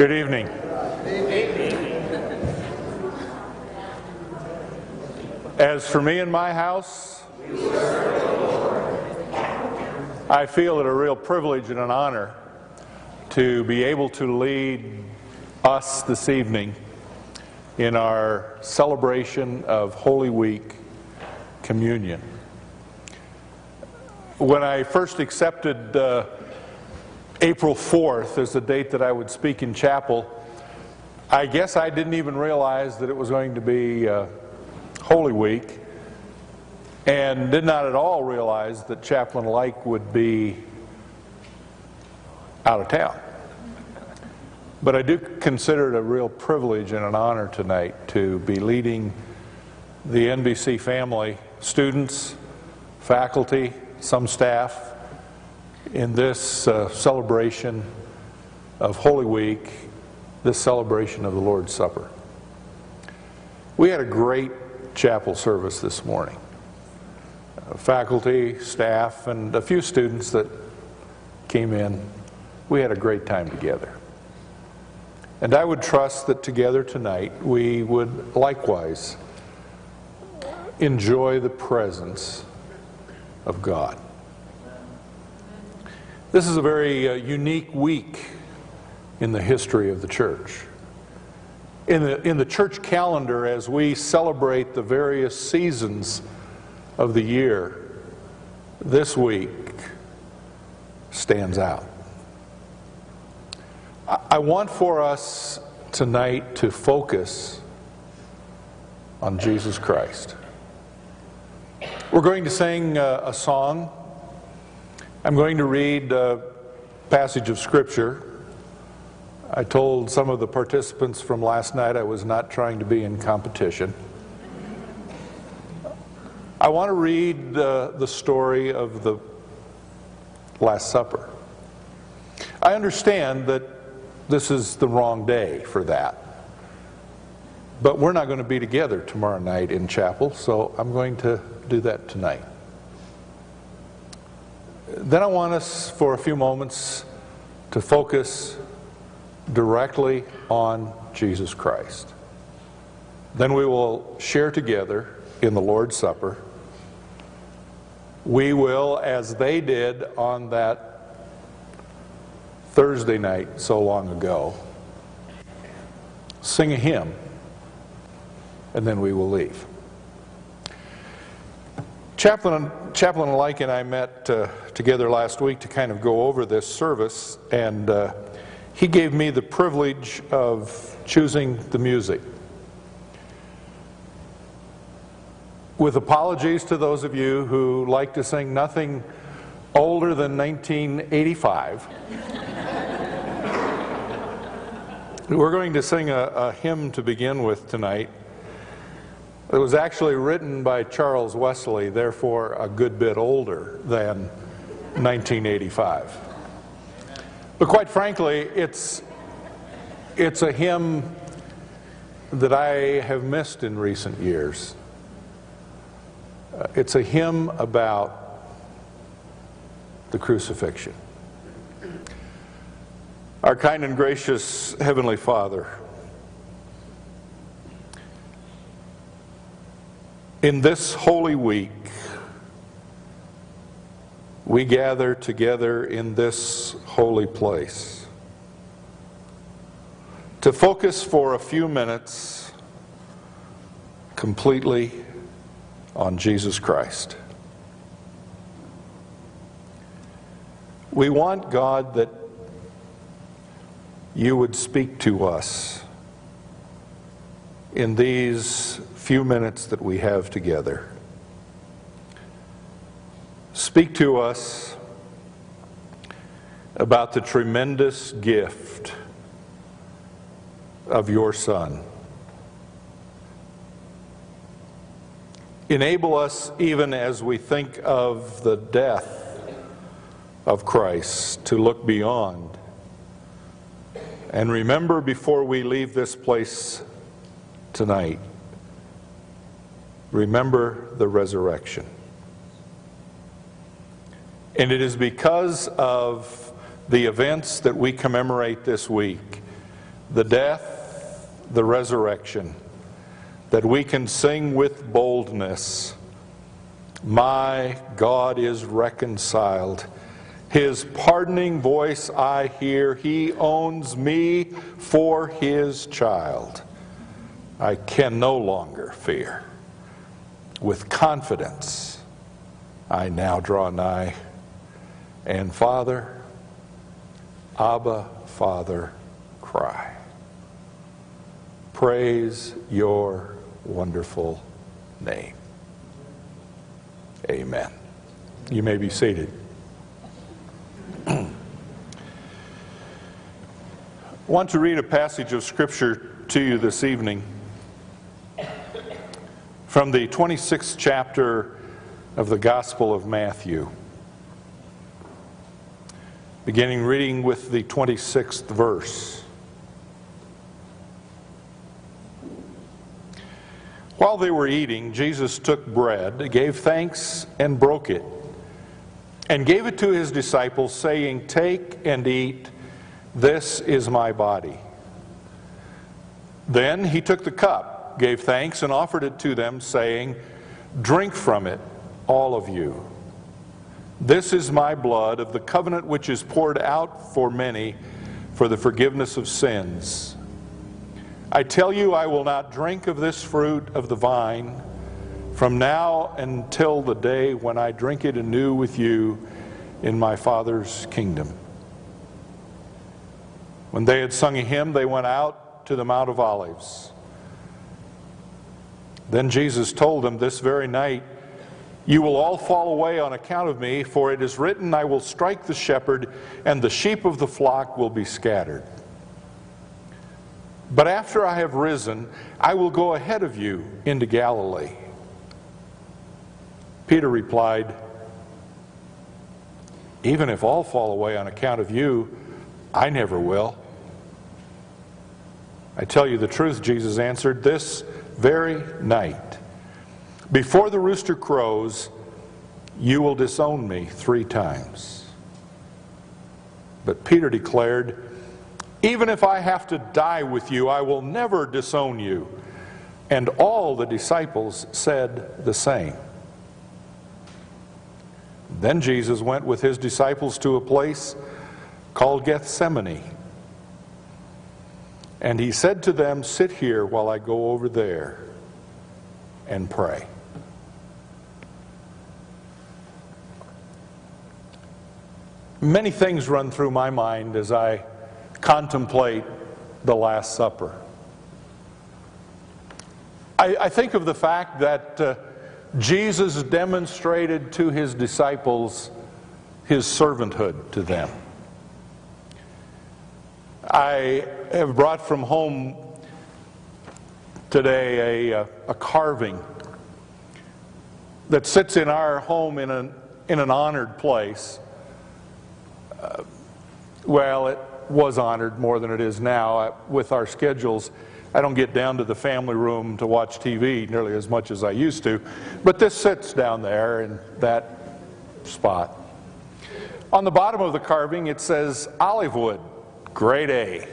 Good evening. As for me and my house, I feel it a real privilege and an honor to be able to lead us this evening in our celebration of Holy Week communion. When I first accepted uh, April 4th is the date that I would speak in chapel, I guess I didn't even realize that it was going to be uh, Holy Week and did not at all realize that Chaplain Like would be out of town. But I do consider it a real privilege and an honor tonight to be leading the NBC family, students, faculty, some staff, in this uh, celebration of Holy Week, this celebration of the Lord's Supper. We had a great chapel service this morning. Uh, faculty, staff, and a few students that came in. We had a great time together. And I would trust that together tonight we would likewise enjoy the presence of God. This is a very uh, unique week in the history of the church. In the, in the church calendar, as we celebrate the various seasons of the year, this week stands out. I want for us tonight to focus on Jesus Christ. We're going to sing uh, a song. I'm going to read a passage of Scripture. I told some of the participants from last night I was not trying to be in competition. I want to read uh, the story of the Last Supper. I understand that this is the wrong day for that. But we're not going to be together tomorrow night in chapel, so I'm going to do that tonight. Then I want us for a few moments to focus directly on Jesus Christ. Then we will share together in the Lord's Supper. We will, as they did on that Thursday night so long ago, sing a hymn, and then we will leave. Chaplain, Chaplain Like and I met uh, together last week to kind of go over this service, and uh, he gave me the privilege of choosing the music. With apologies to those of you who like to sing nothing older than 1985. We're going to sing a, a, hymn to begin with tonight. It was actually written by Charles Wesley, therefore a good bit older than 1985. But quite frankly, it's, it's a hymn that I have missed in recent years. Uh, it's a hymn about the crucifixion. Our kind and gracious Heavenly Father, in this holy week, we gather together in this holy place to focus for a few minutes completely on Jesus Christ. We want God that you would speak to us in these few minutes that we have together. Speak to us about the tremendous gift of your Son. Enable us, even as we think of the death of Christ, to look beyond and remember before we leave this place tonight, remember the resurrection. And it is because of the events that we commemorate this week the death, the resurrection, that we can sing with boldness, My God is reconciled. His pardoning voice I hear. He owns me for his child. I can no longer fear. With confidence, I now draw nigh. And Father, Abba, Father, cry. Praise your wonderful name. Amen. You may be seated. I want to read a passage of Scripture to you this evening from the 26th chapter of the Gospel of Matthew. Beginning reading with the 26th verse. While they were eating, Jesus took bread, gave thanks, and broke it, and gave it to his disciples, saying, Take and eat, this is my body. Then he took the cup, gave thanks, and offered it to them, saying, Drink from it, all of you. This is my blood of the covenant which is poured out for many for the forgiveness of sins. I tell you, I will not drink of this fruit of the vine from now until the day when I drink it anew with you in my Father's kingdom. When they had sung a hymn, they went out to the Mount of Olives. Then Jesus told them, This very night you will all fall away on account of me, for it is written, I will strike the shepherd, and the sheep of the flock will be scattered. But after I have risen, I will go ahead of you into Galilee. Peter replied, Even if all fall away on account of you, I never will. I tell you the truth, Jesus answered, this very night, before the rooster crows, you will disown me three times. But Peter declared, even if I have to die with you, I will never disown you. And all the disciples said the same. Then Jesus went with his disciples to a place called Gethsemane. And he said to them, Sit here while I go over there and pray. Many things run through my mind as I contemplate the Last Supper. I, I think of the fact that uh, Jesus demonstrated to his disciples his servanthood to them. I have brought from home today a, a carving that sits in our home in an, in an honored place. Uh, well, it was honored more than it is now. I, with our schedules, I don't get down to the family room to watch TV nearly as much as I used to, but this sits down there in that spot. On the bottom of the carving, it says olive wood, grade A,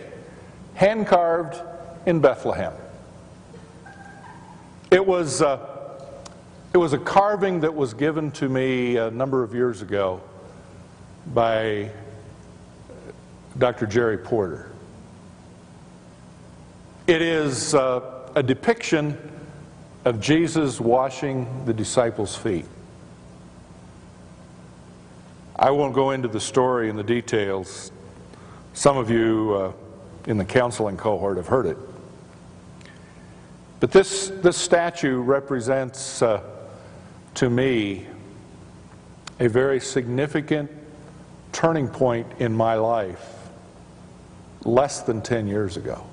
hand carved in Bethlehem. It was, uh, it was a carving that was given to me a number of years ago by Dr. Jerry Porter. It is uh, a depiction of Jesus washing the disciples' feet. I won't go into the story and the details. Some of you uh, in the counseling cohort have heard it. But this, this statue represents uh, to me a very significant turning point in my life less than 10 years ago.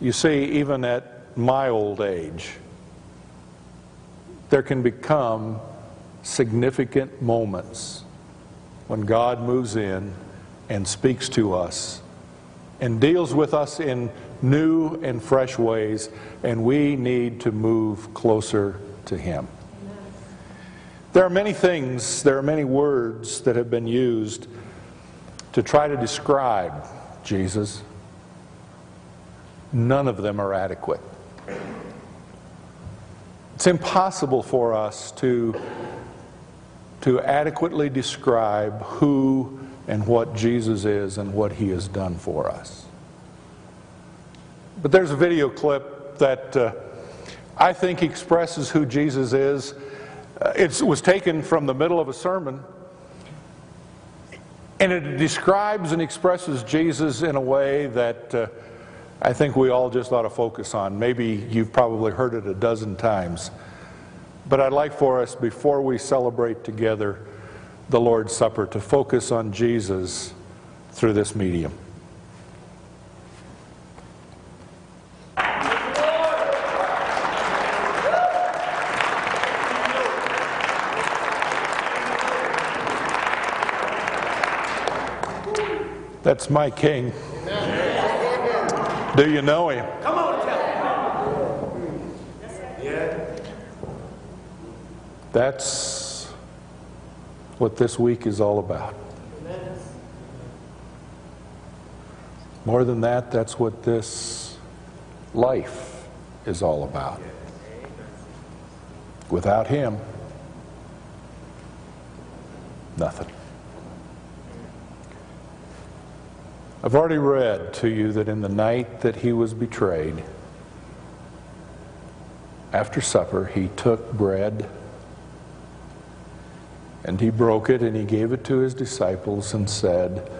You see, even at my old age, there can become significant moments when God moves in and speaks to us and deals with us in new and fresh ways, and we need to move closer to Him. There are many things, there are many words that have been used to try to describe Jesus. none of them are adequate. It's impossible for us to, to adequately describe who and what Jesus is and what he has done for us. But there's a video clip that uh, I think expresses who Jesus is. Uh, it was taken from the middle of a sermon, and it describes and expresses Jesus in a way that uh, I think we all just ought to focus on. Maybe you've probably heard it a dozen times. But I'd like for us, before we celebrate together the Lord's Supper, to focus on Jesus through this medium. That's my king. Do you know him? Come on, tell him. Yeah. That's what this week is all about. More than that, that's what this life is all about. Without Him, nothing. I've already read to you that in the night that he was betrayed, after supper, he took bread and he broke it and he gave it to his disciples and said,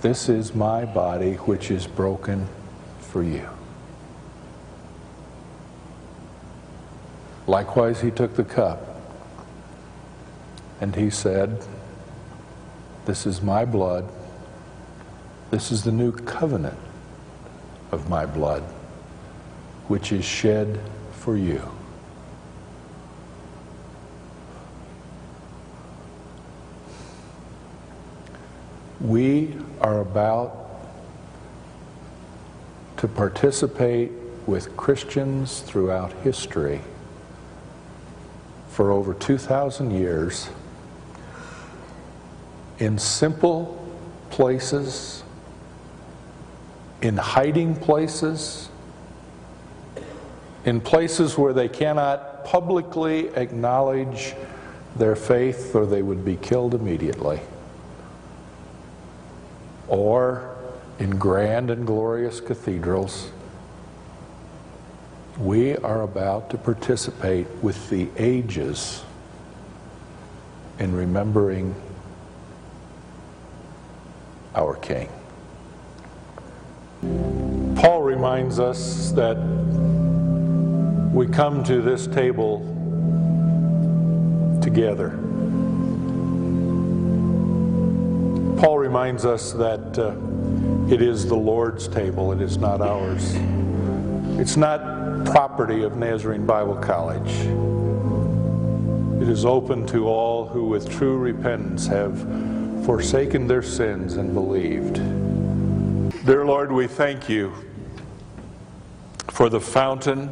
This is my body which is broken for you. Likewise, he took the cup and he said, This is my blood this is the new covenant of my blood, which is shed for you. We are about to participate with Christians throughout history for over 2,000 years in simple places in hiding places, in places where they cannot publicly acknowledge their faith or they would be killed immediately, or in grand and glorious cathedrals. We are about to participate with the ages in remembering our King. Paul reminds us that we come to this table together. Paul reminds us that uh, it is the Lord's table, it is not ours. It's not property of Nazarene Bible College. It is open to all who, with true repentance, have forsaken their sins and believed. Dear Lord, we thank you for the fountain,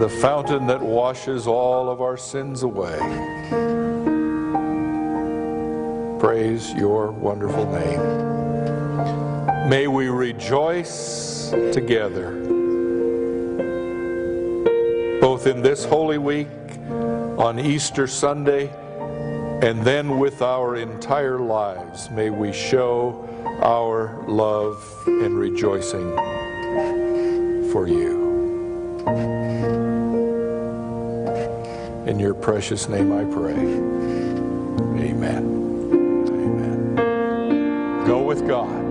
the fountain that washes all of our sins away. Praise your wonderful name. May we rejoice together, both in this Holy Week, on Easter Sunday, and then with our entire lives, may we show our love and rejoicing for you. In your precious name I pray. Amen. Amen. Go with God.